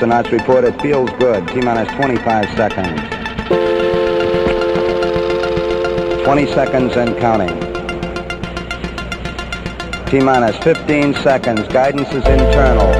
Astronauts report it feels good. T-minus 25 seconds. 20 seconds and counting. T-minus 15 seconds. Guidance is internal.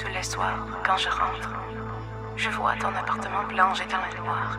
Tous les soirs, quand je rentre, je vois ton appartement plongé dans le noir.